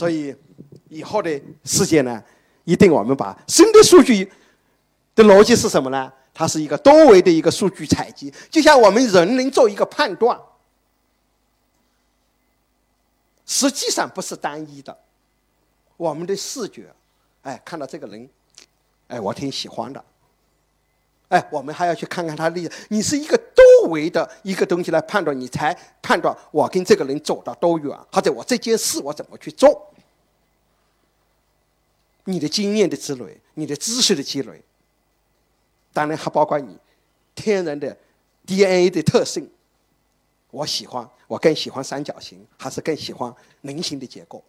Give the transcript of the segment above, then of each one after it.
所以以后的世界呢，一定我们把新的数据的逻辑是什么呢？它是一个多维的一个数据采集，就像我们人能做一个判断，实际上不是单一的。我们的视觉，哎，看到这个人，哎，我挺喜欢的。哎，我们还要去看看他的，你是一个为的一个东西来判断，你才判断我跟这个人走到多远，或者我这件事我怎么去做。你的经验的积累，你的知识的积累。当然还包括你天然的 DNA 的特性。我喜欢，我更喜欢三角形，还是更喜欢菱形的结构？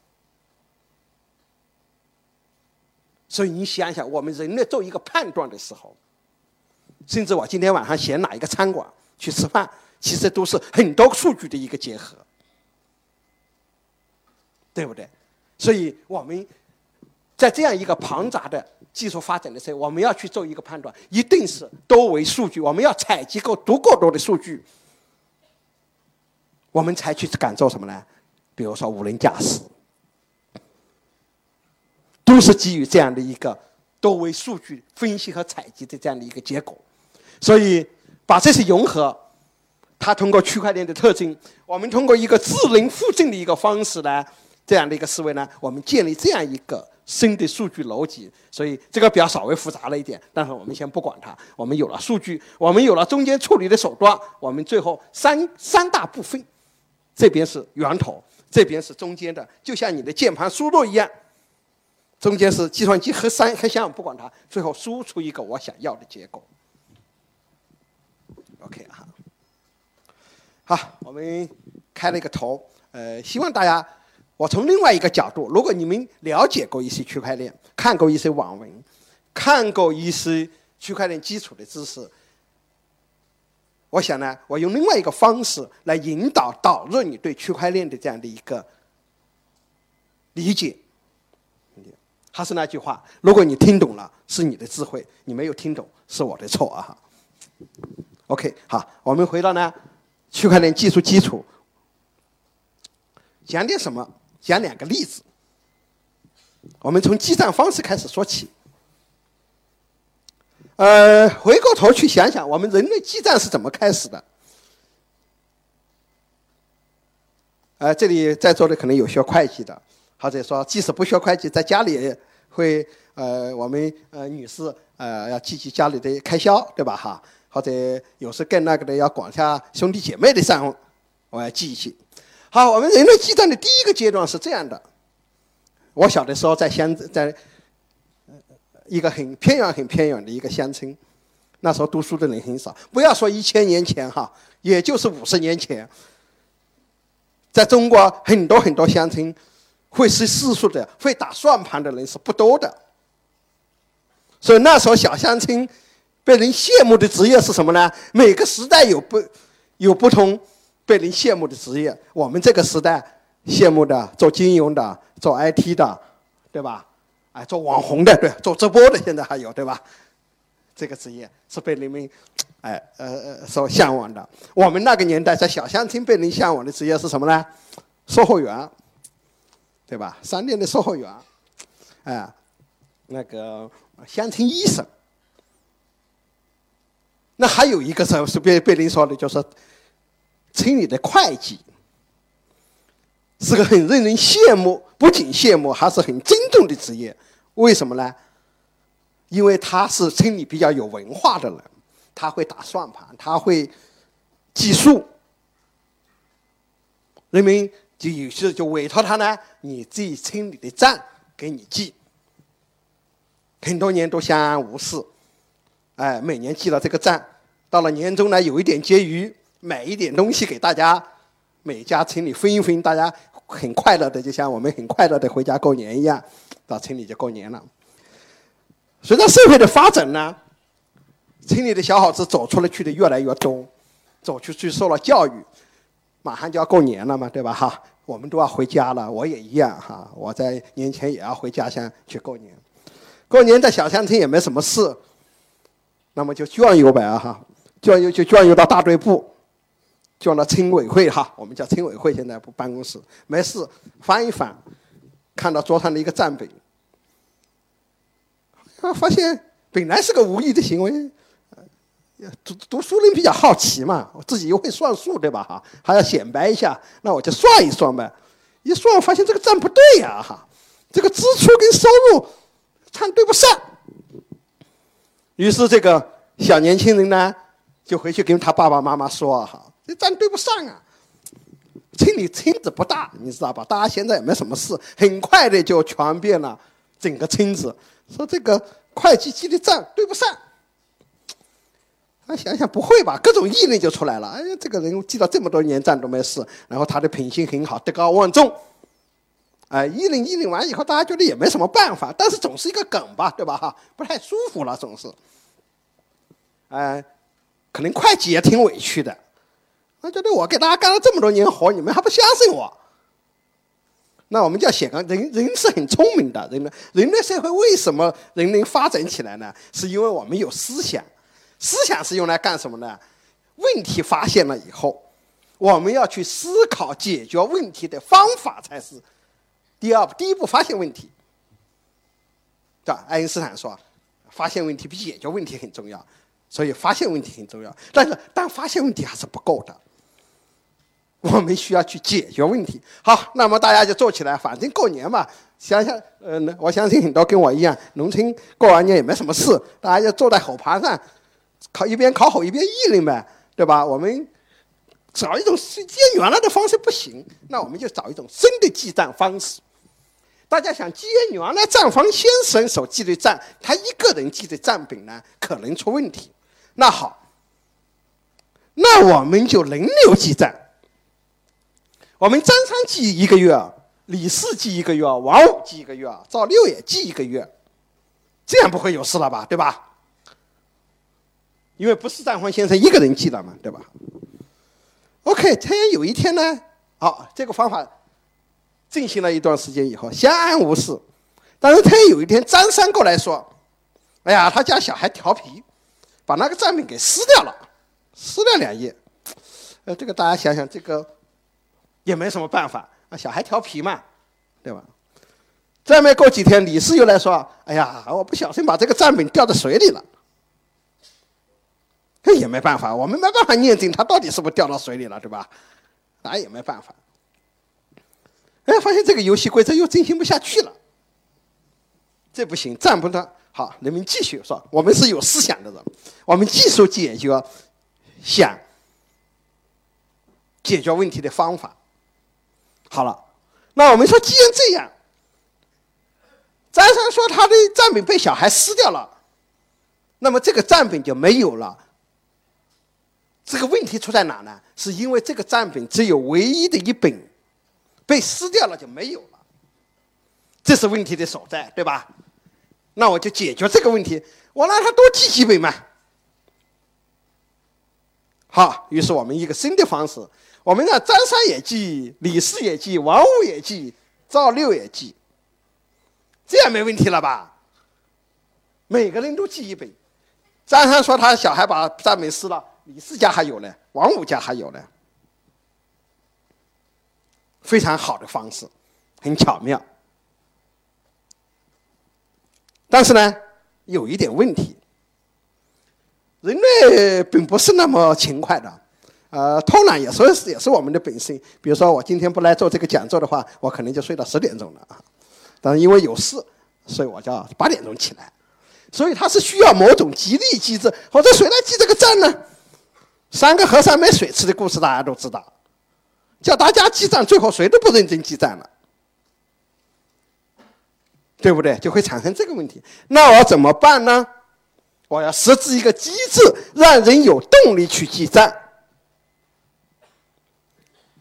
所以你想想，我们人类做一个判断的时候，甚至我今天晚上选哪一个餐馆去吃饭，其实都是很多数据的一个结合，对不对？所以我们在这样一个庞杂的。技术发展的时候，我们要去做一个判断，一定是多维数据。我们要采集够足够多的数据，我们才去敢做什么呢？比如说无人驾驶，都是基于这样的一个多维数据分析和采集的这样的一个结果。所以把这些融合，它通过区块链的特征，我们通过一个智能附近的一个方式呢，这样的一个思维呢，我们建立这样一个。新的数据逻辑，所以这个表稍微复杂了一点，但是我们先不管它。我们有了数据，我们有了中间处理的手段，我们最后三三大部分，这边是源头，这边是中间的，就像你的键盘输入一样，中间是计算机和三核箱，不管它，最后输出一个我想要的结果。OK 哈，好，我们开了一个头，呃，希望大家。我从另外一个角度，如果你们了解过一些区块链，看过一些网文，看过一些区块链基础的知识，我想呢，我用另外一个方式来引导导入你对区块链的这样的一个理解。还是那句话，如果你听懂了，是你的智慧；你没有听懂，是我的错啊。OK，好，我们回到呢区块链技术基础，讲点什么？讲两个例子，我们从记账方式开始说起。呃，回过头去想想，我们人类记账是怎么开始的？呃，这里在座的可能有学会计的，或者说即使不学会计，在家里会呃，我们呃女士呃要记记家里的开销，对吧？哈，或者有时更那个的要管下兄弟姐妹的账，我要记一记。好，我们人类记账的第一个阶段是这样的。我小的时候在乡在一个很偏远、很偏远的一个乡村，那时候读书的人很少。不要说一千年前哈，也就是五十年前，在中国很多很多乡村，会识四数的、会打算盘的人是不多的。所以那时候小乡村被人羡慕的职业是什么呢？每个时代有不有不同。被人羡慕的职业，我们这个时代羡慕的做金融的、做 IT 的，对吧？哎，做网红的，对，做直播的，现在还有，对吧？这个职业是被人们，哎，呃呃，所向往的。我们那个年代在小乡村被人向往的职业是什么呢？售货员，对吧？商店的售货员，哎，那个乡村医生。那还有一个是是被被人说的，就是。村里的会计是个很令人羡慕，不仅羡慕，还是很尊重的职业。为什么呢？因为他是村里比较有文化的人，他会打算盘，他会计数。人们就有时就委托他呢，你这村里的账给你记，很多年都相安无事。哎，每年记了这个账，到了年终呢，有一点结余。买一点东西给大家，每家村里分一分，大家很快乐的，就像我们很快乐的回家过年一样，到村里就过年了。随着社会的发展呢，村里的小伙子走出了去的越来越多，走出去受了教育，马上就要过年了嘛，对吧？哈，我们都要回家了，我也一样哈，我在年前也要回家乡去过年。过年在小乡村也没什么事，那么就转悠呗啊哈，转悠就转悠到大队部。转到村委会哈，我们叫村委会，现在不办公室，没事翻一翻，看到桌上的一个账本，啊，发现本来是个无意的行为。读读书人比较好奇嘛，我自己又会算数，对吧？哈，还要显摆一下，那我就算一算呗。一算发现这个账不对呀，哈，这个支出跟收入账对不上。于是这个小年轻人呢，就回去跟他爸爸妈妈说：“哈，这账对不上啊。”村里村子不大，你知道吧？大家现在也没什么事，很快的就传遍了整个村子，说这个会计记的账对不上。他想想不会吧，各种议论就出来了。哎，这个人记了这么多年账都没事，然后他的品行很好，德高望重。哎，议论议论完以后，大家觉得也没什么办法，但是总是一个梗吧，对吧？哈，不太舒服了，总是。哎，可能会计也挺委屈的，那觉得我给大家干了这么多年活，你们还不相信我？那我们就要想啊，人人是很聪明的，人类人类社会为什么人能发展起来呢？是因为我们有思想。思想是用来干什么呢？问题发现了以后，我们要去思考解决问题的方法才是第二。第一步发现问题，对吧？爱因斯坦说，发现问题比解决问题很重要，所以发现问题很重要。但是，但发现问题还是不够的，我们需要去解决问题。好，那么大家就做起来，反正过年嘛，想想，嗯，我相信很多跟我一样，农村过完年也没什么事，大家就坐在火盘上。烤一边烤火一边议论呗，对吧？我们找一种时间原来的方式不行，那我们就找一种新的记账方式。大家想，既然原来账房先生所记的账，他一个人记的账本呢，可能出问题。那好，那我们就轮流记账。我们张三记一个月，李四记一个月，王五记一个月，赵六也记一个月，这样不会有事了吧？对吧？因为不是账房先生一个人记的嘛，对吧？OK，突然有一天呢，好，这个方法进行了一段时间以后，相安无事。但是突然有一天，张三过来说：“哎呀，他家小孩调皮，把那个账本给撕掉了，撕了两页。”呃，这个大家想想，这个也没什么办法啊，小孩调皮嘛，对吧？再没过几天，李四又来说：“哎呀，我不小心把这个账本掉在水里了。”这也没办法，我们没办法验证他到底是不是掉到水里了，对吧？那也没办法。哎，发现这个游戏规则又进行不下去了，这不行，站不得。好，人们继续说，我们是有思想的人，我们技术解决想解决问题的方法。好了，那我们说，既然这样，张三说他的账本被小孩撕掉了，那么这个账本就没有了。这个问题出在哪呢？是因为这个账本只有唯一的一本，被撕掉了就没有了，这是问题的所在，对吧？那我就解决这个问题，我让他多记几本嘛。好，于是我们一个新的方式，我们让张三也记，李四也记，王五也记，赵六也记，这样没问题了吧？每个人都记一本。张三说他小孩把账本撕了。李四家还有呢，王五家还有呢，非常好的方式，很巧妙。但是呢，有一点问题，人类并不是那么勤快的，呃，偷懒也是也是我们的本性。比如说，我今天不来做这个讲座的话，我可能就睡到十点钟了啊。但是因为有事，所以我就八点钟起来。所以它是需要某种激励机制，或者谁来记这个账呢？三个和尚没水吃的故事大家都知道，叫大家记账，最后谁都不认真记账了，对不对？就会产生这个问题。那我怎么办呢？我要设置一个机制，让人有动力去记账。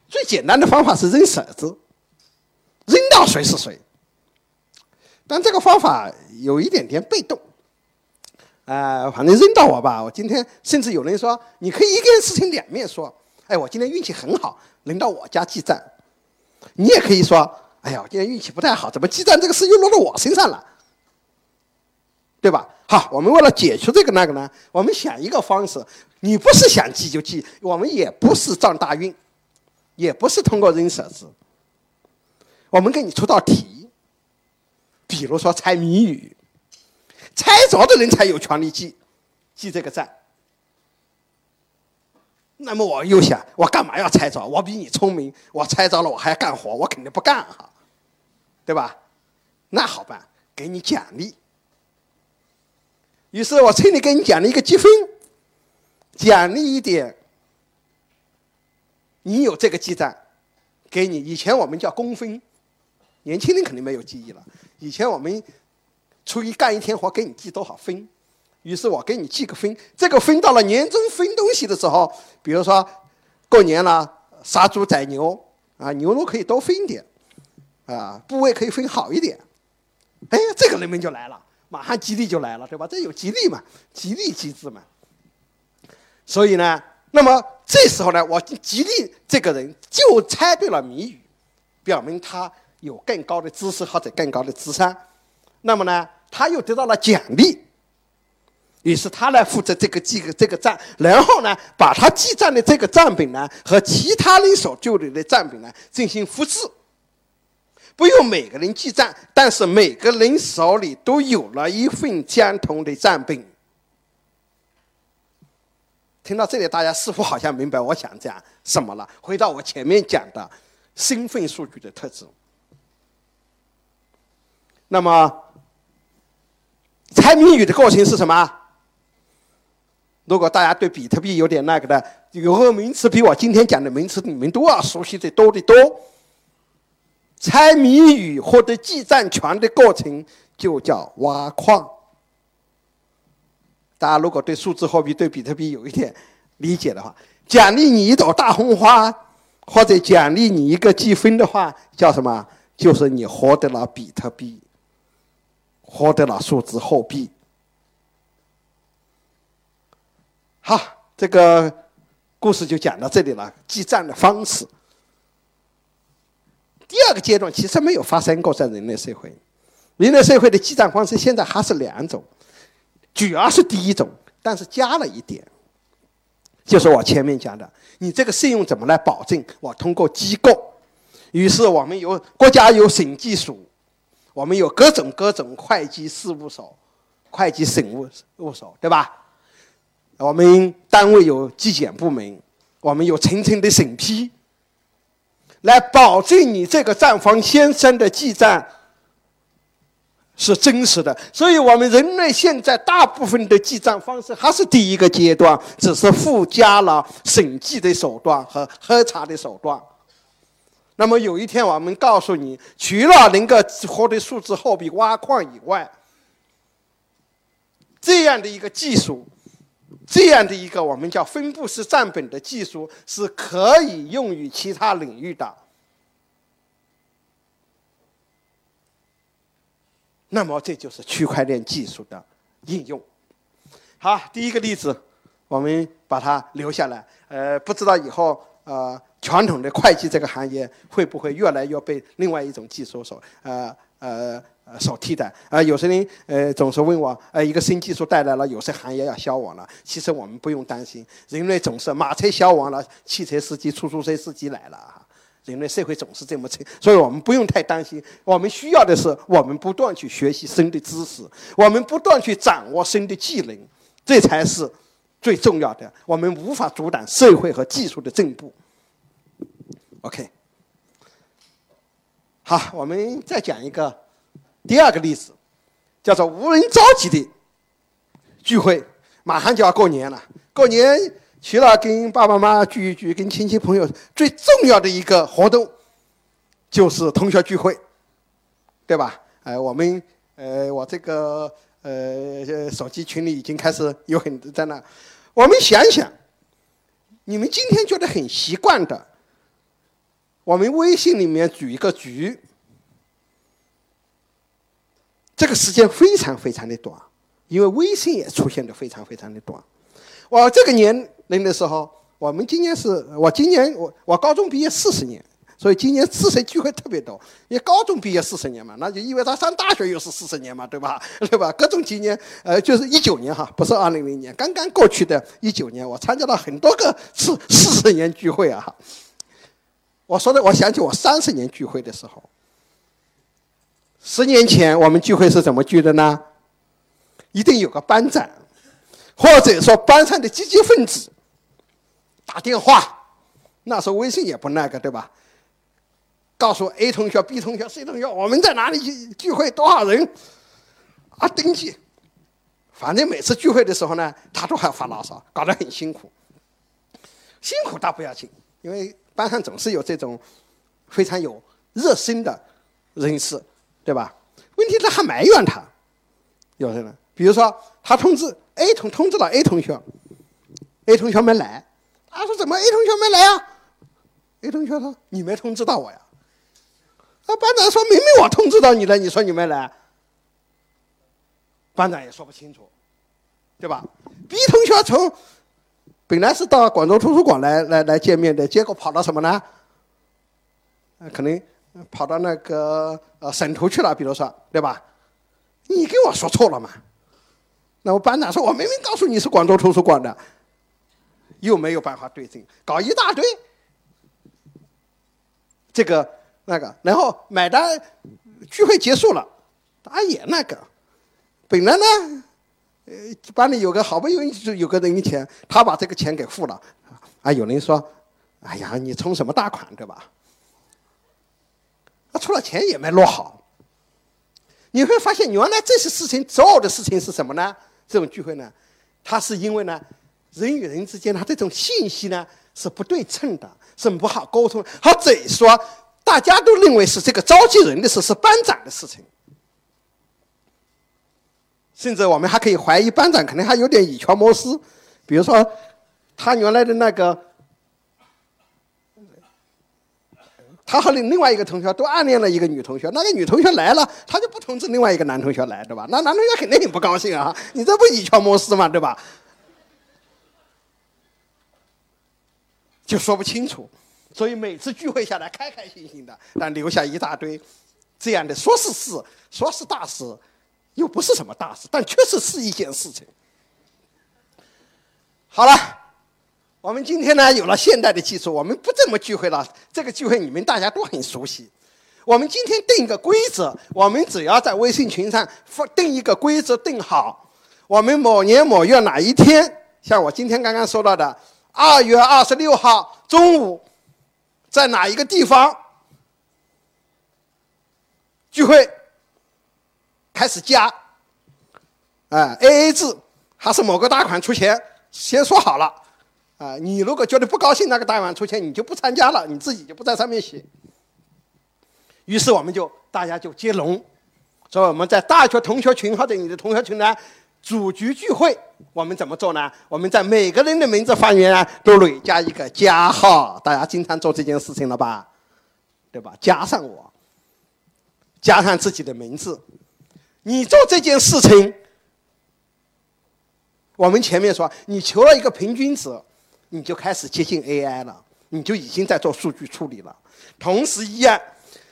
最简单的方法是扔骰子，扔到谁是谁。但这个方法有一点点被动。呃，反正扔到我吧。我今天甚至有人说，你可以一件事情两面说。哎，我今天运气很好，轮到我家记账。你也可以说，哎呀，我今天运气不太好，怎么记账这个事又落到我身上了，对吧？好，我们为了解决这个那个呢，我们想一个方式。你不是想记就记，我们也不是撞大运，也不是通过扔骰子。我们给你出道题，比如说猜谜语，猜着的人才有权利记记这个账。那么我又想，我干嘛要猜着？我比你聪明，我猜着了，我还干活，我肯定不干哈，对吧？那好办，给你奖励。于是我趁你给你奖励一个积分，奖励一点。你有这个记账，给你。以前我们叫工分，年轻人肯定没有记忆了。以前我们出去干一天活，给你记多少分。于是我给你记个分，这个分到了年终分东西的时候，比如说过年了，杀猪宰牛啊，牛肉可以多分一点，啊，部位可以分好一点。哎，这个人们就来了，马上吉利就来了，对吧？这有吉利嘛，吉利机制嘛。所以呢，那么这时候呢，我吉利这个人就猜对了谜语，表明他有更高的知识或者更高的智商。那么呢，他又得到了奖励。于是他来负责这个记个这个账，然后呢，把他记账的这个账本呢和其他人所旧留的账本呢进行复制。不用每个人记账，但是每个人手里都有了一份相同的账本。听到这里，大家似乎好像明白我想讲什么了。回到我前面讲的身份数据的特质，那么猜谜语的过程是什么？如果大家对比特币有点那个的，有个名词比我今天讲的名词你们都要熟悉的多得多。猜谜语获得记账权的过程就叫挖矿。大家如果对数字货币、对比特币有一点理解的话，奖励你一朵大红花，或者奖励你一个积分的话，叫什么？就是你获得了比特币，获得了数字货币。好，这个故事就讲到这里了。记账的方式，第二个阶段其实没有发生过在人类社会。人类社会的记账方式现在还是两种，主要是第一种，但是加了一点，就是我前面讲的，你这个信用怎么来保证？我通过机构，于是我们有国家有审计署，我们有各种各种会计事务所、会计审务务所，对吧？我们单位有纪检部门，我们有层层的审批，来保证你这个账房先生的记账是真实的。所以，我们人类现在大部分的记账方式还是第一个阶段，只是附加了审计的手段和核查的手段。那么，有一天我们告诉你，除了能够获得数字货币挖矿以外，这样的一个技术。这样的一个我们叫分布式账本的技术是可以用于其他领域的。那么这就是区块链技术的应用。好，第一个例子，我们把它留下来。呃，不知道以后呃传统的会计这个行业会不会越来越被另外一种技术所呃呃。所替代啊，有些人呃总是问我，呃，一个新技术带来了，有些行业要消亡了。其实我们不用担心，人类总是马车消亡了，汽车司机、出租车司机来了啊。人类社会总是这么成，所以我们不用太担心。我们需要的是，我们不断去学习新的知识，我们不断去掌握新的技能，这才是最重要的。我们无法阻挡社会和技术的进步。OK，好，我们再讲一个。第二个例子，叫做无人召集的聚会，马上就要过年了。过年除了跟爸爸妈妈聚一聚，跟亲戚朋友最重要的一个活动，就是同学聚会，对吧？哎，我们呃，我这个呃手机群里已经开始有很多在那。我们想想，你们今天觉得很习惯的，我们微信里面组一个局。这个时间非常非常的短，因为微信也出现的非常非常的短。我这个年龄的时候，我们今年是我今年我我高中毕业四十年，所以今年四十聚会特别多。因为高中毕业四十年嘛，那就意味着上大学又是四十年嘛，对吧？对吧？各种纪念，呃，就是一九年哈，不是二零零年，刚刚过去的一九年，我参加了很多个四四十年聚会啊。我说的，我想起我三十年聚会的时候。十年前我们聚会是怎么聚的呢？一定有个班长，或者说班上的积极分子打电话，那时候微信也不那个，对吧？告诉 A 同学、B 同学、C 同学，我们在哪里聚聚会，多少人啊？登记。反正每次聚会的时候呢，他都还发牢骚，搞得很辛苦。辛苦倒不要紧，因为班上总是有这种非常有热心的人士，对吧？问题他还埋怨他，有的人，比如说他通知 A 同通知了 A 同学，A 同学没来，他说怎么 A 同学没来啊？A 同学说你没通知到我呀？啊，班长说明明我通知到你了，你说你没来。班长也说不清楚，对吧？B 同学从本来是到广州图书馆来来来见面的，结果跑到什么呢？可能跑到那个呃省图去了，比如说，对吧？你跟我说错了嘛？那我班长说，我明明告诉你是广州图书馆的，又没有办法对证，搞一大堆，这个那个，然后买单，聚会结束了，他也那个。本来呢，呃，班里有个好不容易就有个人的钱，他把这个钱给付了，啊，有人说，哎呀，你充什么大款，对吧？他出了钱也没落好。你会发现，原来这些事情，所有的事情是什么呢？这种聚会呢，它是因为呢，人与人之间，他这种信息呢是不对称的，是不好沟通。他嘴说，大家都认为是这个召集人的事，是班长的事情。甚至我们还可以怀疑班长可能还有点以权谋私，比如说他原来的那个，他和另另外一个同学都暗恋了一个女同学，那个女同学来了，他就不通知另外一个男同学来，对吧？那男同学肯定很不高兴啊！你这不以权谋私嘛，对吧？就说不清楚，所以每次聚会下来开开心心的，但留下一大堆这样的说是事，说是大事。又不是什么大事，但确实是一件事情。好了，我们今天呢有了现代的技术，我们不这么聚会了。这个聚会你们大家都很熟悉。我们今天定一个规则，我们只要在微信群上定一个规则，定好我们某年某月哪一天，像我今天刚刚说到的二月二十六号中午，在哪一个地方聚会。开始加，啊，A A 制，还是某个大款出钱？先说好了，啊，你如果觉得不高兴，那个大款出钱，你就不参加了，你自己就不在上面写。于是我们就大家就接龙，所以我们在大学同学群或者你的同学群呢，组局聚会，我们怎么做呢？我们在每个人的名字方面呢，都累加一个加号，大家经常做这件事情了吧？对吧？加上我，加上自己的名字。你做这件事情，我们前面说，你求了一个平均值，你就开始接近 AI 了，你就已经在做数据处理了。同时一样，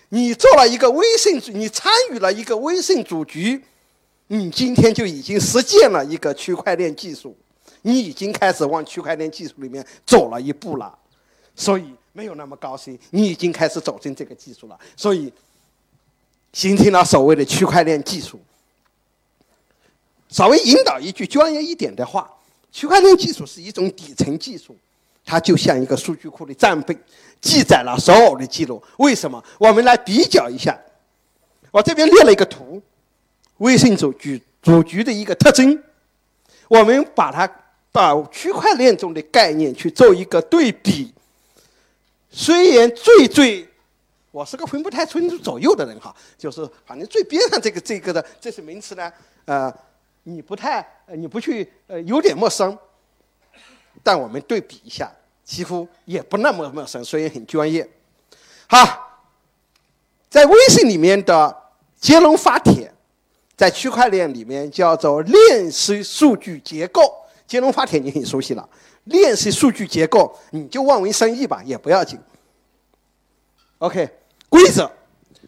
你做了一个微信，你参与了一个微信组局，你今天就已经实践了一个区块链技术，你已经开始往区块链技术里面走了一步了。所以没有那么高兴，你已经开始走进这个技术了。所以。形成了所谓的区块链技术。稍微引导一句专业一点的话，区块链技术是一种底层技术，它就像一个数据库的账本，记载了所有的记录。为什么？我们来比较一下。我这边列了一个图，微信组局组局的一个特征。我们把它把区块链中的概念去做一个对比。虽然最最。我是个分不太清楚左右的人哈，就是反正最边上这个这个的这些名词呢，呃，你不太你不去呃有点陌生，但我们对比一下，几乎也不那么陌生，所以很专业。好，在微信里面的接龙发帖，在区块链里面叫做链式数据结构。接龙发帖你很熟悉了，链式数据结构你就望文生义吧，也不要紧。OK。规则，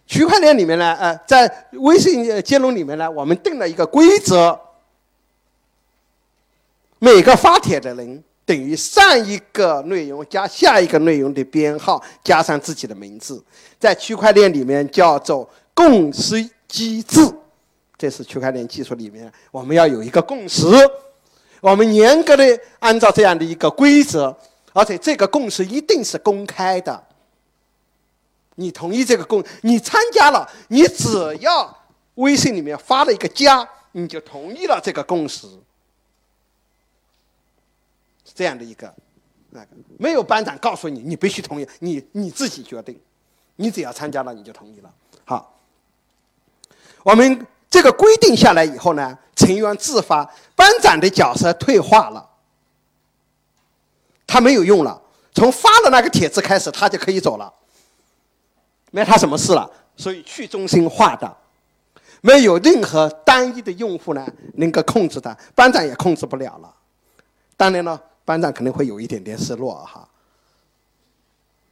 区块链里面呢，呃，在微信接龙里面呢，我们定了一个规则：每个发帖的人等于上一个内容加下一个内容的编号加上自己的名字，在区块链里面叫做共识机制，这是区块链技术里面我们要有一个共识，我们严格的按照这样的一个规则，而且这个共识一定是公开的。你同意这个共，你参加了，你只要微信里面发了一个加，你就同意了这个共识，是这样的一个，那个没有班长告诉你，你必须同意，你你自己决定，你只要参加了，你就同意了。好，我们这个规定下来以后呢，成员自发，班长的角色退化了，他没有用了，从发了那个帖子开始，他就可以走了。没他什么事了，所以去中心化的，没有任何单一的用户呢能够控制的，班长也控制不了了。当然了，班长肯定会有一点点失落哈，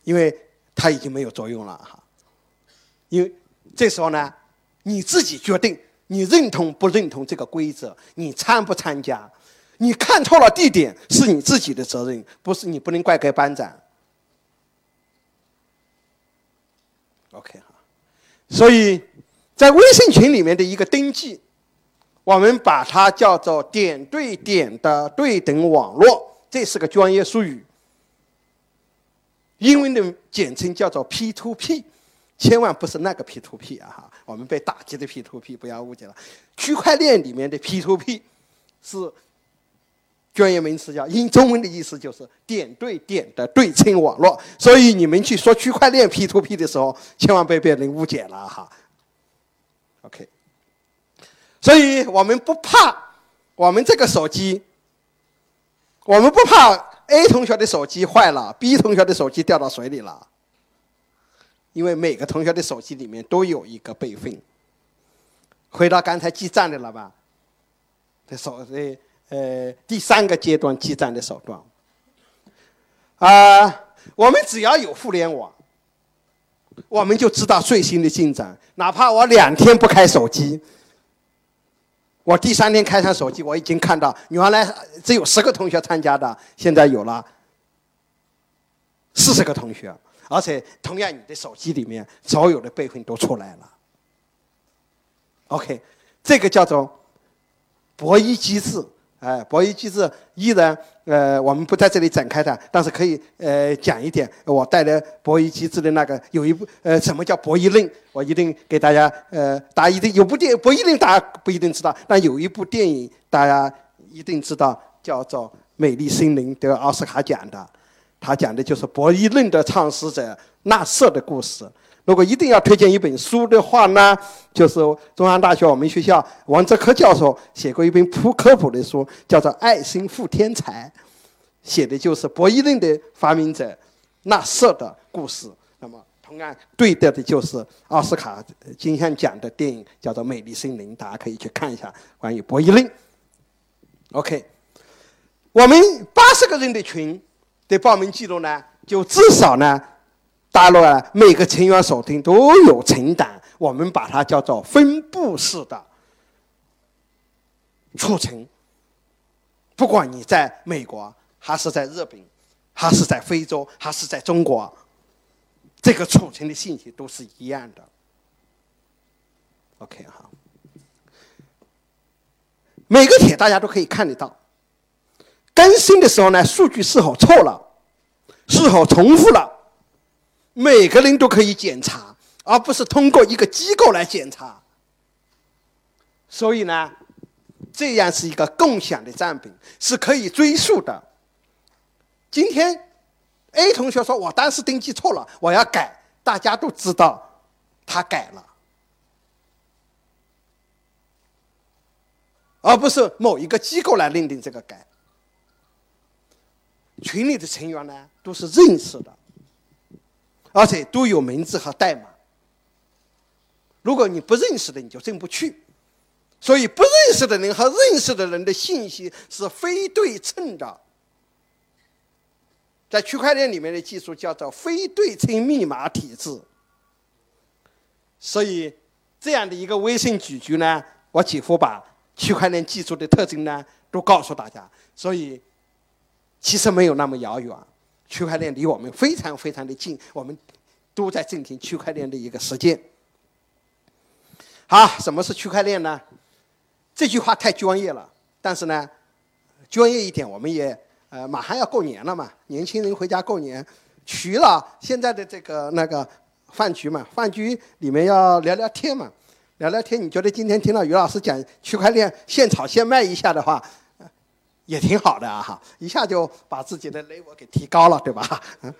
因为他已经没有作用了哈。因为这时候呢，你自己决定，你认同不认同这个规则，你参不参加，你看错了地点是你自己的责任，不是你不能怪给班长。OK 哈，所以在微信群里面的一个登记，我们把它叫做点对点的对等网络，这是个专业术语，英文的简称叫做 P2P，千万不是那个 P2P 啊哈，我们被打击的 P2P 不要误解了，区块链里面的 P2P 是。专业名词叫英中文的意思就是点对点的对称网络，所以你们去说区块链 P to P 的时候，千万别被人误解了哈。OK，所以我们不怕我们这个手机，我们不怕 A 同学的手机坏了，B 同学的手机掉到水里了，因为每个同学的手机里面都有一个备份。回到刚才记账的了吧？这手机。呃，第三个阶段记账的手段，啊，我们只要有互联网，我们就知道最新的进展。哪怕我两天不开手机，我第三天开上手机，我已经看到原来只有十个同学参加的，现在有了四十个同学，而且同样你的手机里面所有的备份都出来了。OK，这个叫做博弈机制。哎，博弈机制依然，呃，我们不在这里展开的，但是可以呃讲一点。我带来博弈机制的那个有一部，呃，什么叫博弈论？我一定给大家，呃，大家一定有部电博弈论，大家不一定知道，但有一部电影大家一定知道，叫做《美丽森林》，得奥斯卡奖的，他讲的就是博弈论的创始者纳瑟的故事。如果一定要推荐一本书的话呢，就是中央大学我们学校王泽科教授写过一本普科普的书，叫做《爱心富天才》，写的就是博弈论的发明者纳瑟的故事。那么，同样对的的就是奥斯卡金像奖的电影，叫做《美丽森林》，大家可以去看一下关于博弈论。OK，我们八十个人的群的报名记录呢，就至少呢。大陆啊，每个成员手中都有存档，我们把它叫做分布式的储存。不管你在美国，还是在日本，还是在非洲，还是在中国，这个储存的信息都是一样的。OK 哈，每个帖大家都可以看得到，更新的时候呢，数据是否错了，是否重复了。每个人都可以检查，而不是通过一个机构来检查。所以呢，这样是一个共享的账本，是可以追溯的。今天 A 同学说我当时登记错了，我要改，大家都知道他改了，而不是某一个机构来认定这个改。群里的成员呢，都是认识的。而且都有名字和代码。如果你不认识的，你就进不去。所以，不认识的人和认识的人的信息是非对称的。在区块链里面的技术叫做非对称密码体制。所以，这样的一个微信举局呢，我几乎把区块链技术的特征呢都告诉大家。所以，其实没有那么遥远。区块链离我们非常非常的近，我们都在进行区块链的一个实践。好，什么是区块链呢？这句话太专业了，但是呢，专业一点，我们也呃，马上要过年了嘛，年轻人回家过年，除了现在的这个那个饭局嘛，饭局里面要聊聊天嘛，聊聊天。你觉得今天听到于老师讲区块链现炒现卖一下的话，也挺好的啊哈，一下就把自己的 level 给提高了，对吧？嗯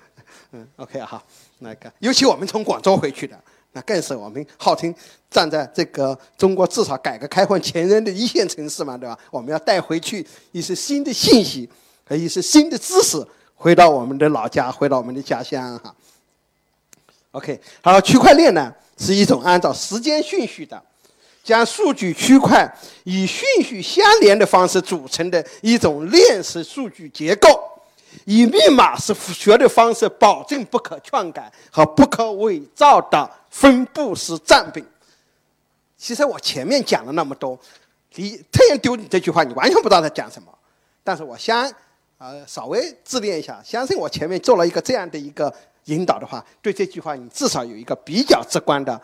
嗯，OK 哈，那个尤其我们从广州回去的。那更是我们号称站在这个中国至少改革开放前沿的一线城市嘛，对吧？我们要带回去一些新的信息和一些新的知识，回到我们的老家，回到我们的家乡哈。OK，好，区块链呢是一种按照时间顺序的，将数据区块以顺序相连的方式组成的一种链式数据结构。以密码式学的方式，保证不可篡改和不可伪造的分布式占比。其实我前面讲了那么多，你突然丢你这句话，你完全不知道他讲什么。但是我相，呃，稍微自恋一下，相信我前面做了一个这样的一个引导的话，对这句话你至少有一个比较直观的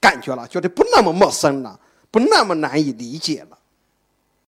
感觉了，觉得不那么陌生了，不那么难以理解了。